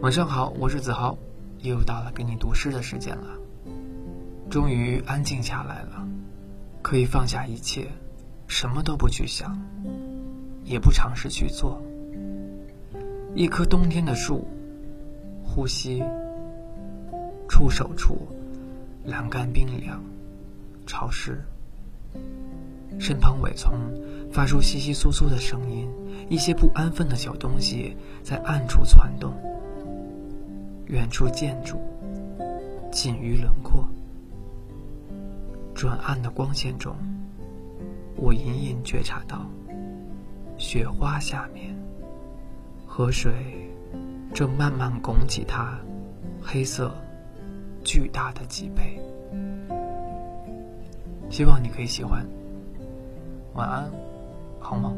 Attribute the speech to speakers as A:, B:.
A: 晚上好，我是子豪，又到了给你读诗的时间了。终于安静下来了，可以放下一切，什么都不去想，也不尝试去做。一棵冬天的树，呼吸，触手处，栏杆冰凉，潮湿。身旁苇丛发出窸窸窣窣的声音，一些不安分的小东西在暗处窜动。远处建筑，近于轮廓。转暗的光线中，我隐隐觉察到，雪花下面，河水正慢慢拱起它黑色、巨大的脊背。希望你可以喜欢。晚安，好梦。